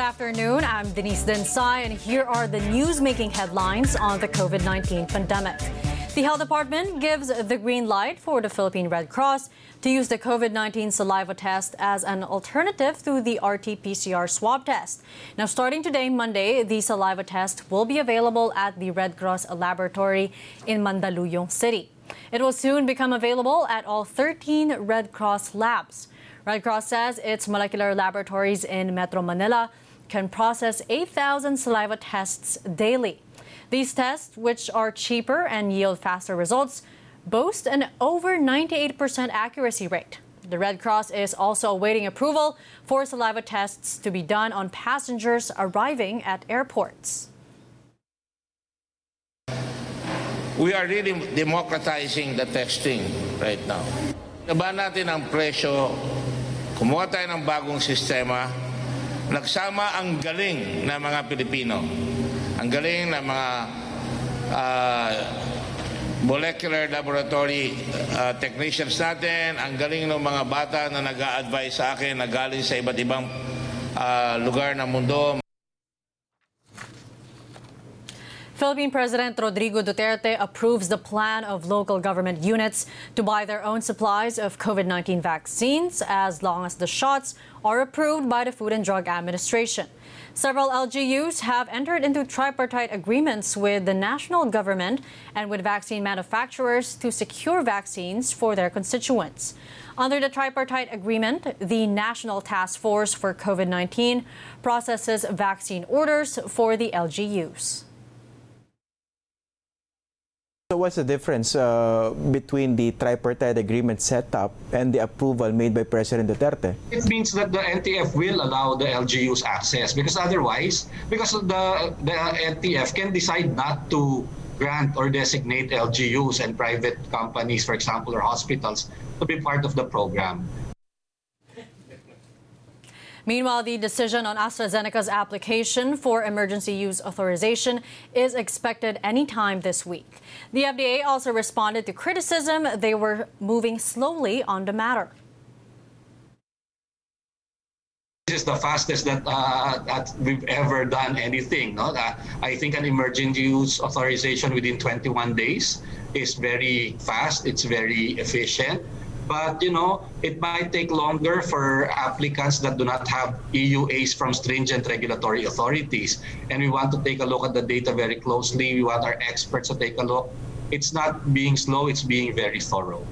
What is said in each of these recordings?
afternoon. I'm Denise Densai, and here are the news making headlines on the COVID 19 pandemic. The Health Department gives the green light for the Philippine Red Cross to use the COVID 19 saliva test as an alternative to the RT PCR swab test. Now, starting today, Monday, the saliva test will be available at the Red Cross laboratory in Mandaluyong City. It will soon become available at all 13 Red Cross labs. Red Cross says its molecular laboratories in Metro Manila can process 8,000 saliva tests daily. These tests, which are cheaper and yield faster results, boast an over 98% accuracy rate. The Red Cross is also awaiting approval for saliva tests to be done on passengers arriving at airports. We are really democratizing the testing right now. Naba natin ang presyo, kumuha tayo ng bagong sistema, nagsama ang galing ng mga Pilipino, ang galing ng mga uh, molecular laboratory uh, technicians natin, ang galing ng mga bata na nag advise sa akin na galing sa iba't ibang uh, lugar ng mundo. Philippine President Rodrigo Duterte approves the plan of local government units to buy their own supplies of COVID 19 vaccines as long as the shots are approved by the Food and Drug Administration. Several LGUs have entered into tripartite agreements with the national government and with vaccine manufacturers to secure vaccines for their constituents. Under the tripartite agreement, the National Task Force for COVID 19 processes vaccine orders for the LGUs. So what's the difference uh, between the tripartite agreement setup and the approval made by President Duterte? It means that the NTF will allow the LGUs access because otherwise, because the, the NTF can decide not to grant or designate LGUs and private companies, for example, or hospitals to be part of the program. Meanwhile, the decision on AstraZeneca's application for emergency use authorization is expected anytime this week. The FDA also responded to criticism they were moving slowly on the matter. This is the fastest that, uh, that we've ever done anything. No? Uh, I think an emergency use authorization within 21 days is very fast, it's very efficient. But you know, it might take longer for applicants that do not have EUAs from stringent regulatory authorities. And we want to take a look at the data very closely. We want our experts to take a look. It's not being slow, it's being very thorough.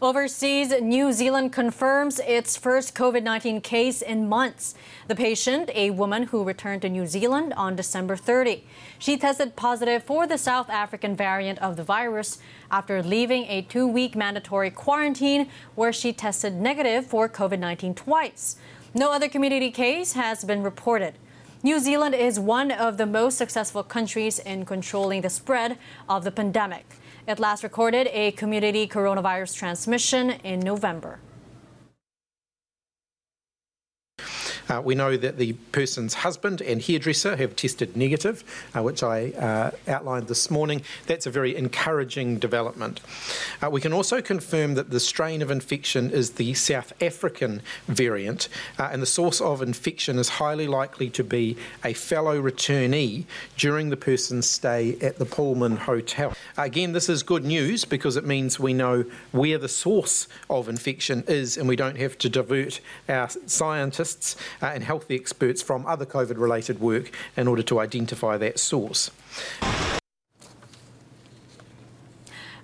Overseas, New Zealand confirms its first COVID 19 case in months. The patient, a woman who returned to New Zealand on December 30. She tested positive for the South African variant of the virus after leaving a two week mandatory quarantine where she tested negative for COVID 19 twice. No other community case has been reported. New Zealand is one of the most successful countries in controlling the spread of the pandemic. It last recorded a community coronavirus transmission in November. Uh, we know that the person's husband and hairdresser have tested negative, uh, which I uh, outlined this morning. That's a very encouraging development. Uh, we can also confirm that the strain of infection is the South African variant, uh, and the source of infection is highly likely to be a fellow returnee during the person's stay at the Pullman Hotel. Again, this is good news because it means we know where the source of infection is and we don't have to divert our scientists uh, and health experts from other COVID related work in order to identify that source.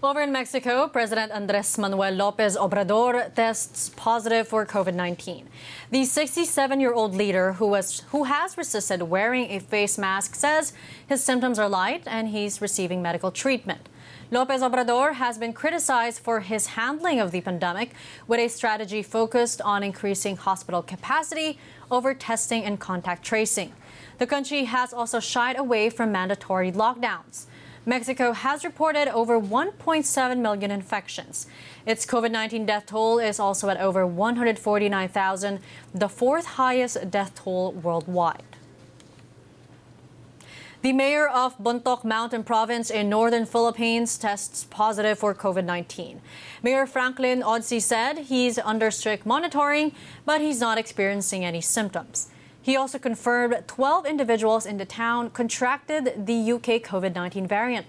Over in Mexico, President Andres Manuel Lopez Obrador tests positive for COVID 19. The 67 year old leader, who, was, who has resisted wearing a face mask, says his symptoms are light and he's receiving medical treatment. Lopez Obrador has been criticized for his handling of the pandemic with a strategy focused on increasing hospital capacity over testing and contact tracing. The country has also shied away from mandatory lockdowns. Mexico has reported over 1.7 million infections. Its COVID 19 death toll is also at over 149,000, the fourth highest death toll worldwide. The mayor of Bontoc Mountain Province in northern Philippines tests positive for COVID 19. Mayor Franklin Odsey said he's under strict monitoring, but he's not experiencing any symptoms. He also confirmed 12 individuals in the town contracted the UK COVID 19 variant.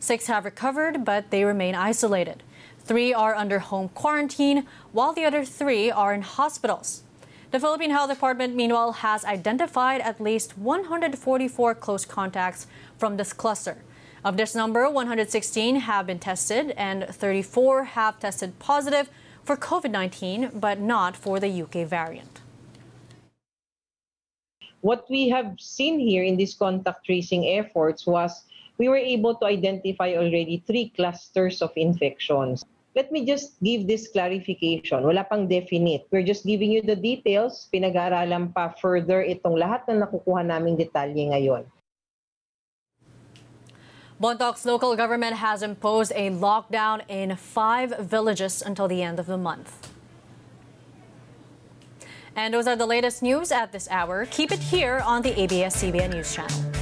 Six have recovered, but they remain isolated. Three are under home quarantine, while the other three are in hospitals. The Philippine Health Department, meanwhile, has identified at least 144 close contacts from this cluster. Of this number, 116 have been tested and 34 have tested positive for COVID 19, but not for the UK variant. What we have seen here in these contact tracing efforts was we were able to identify already three clusters of infections. Let me just give this clarification. Wala pang definite. We're just giving you the details. Pinag-aaralan pa further itong lahat na nakukuha naming detalye ngayon. Bontoc's local government has imposed a lockdown in five villages until the end of the month. And those are the latest news at this hour. Keep it here on the ABS-CBN News Channel.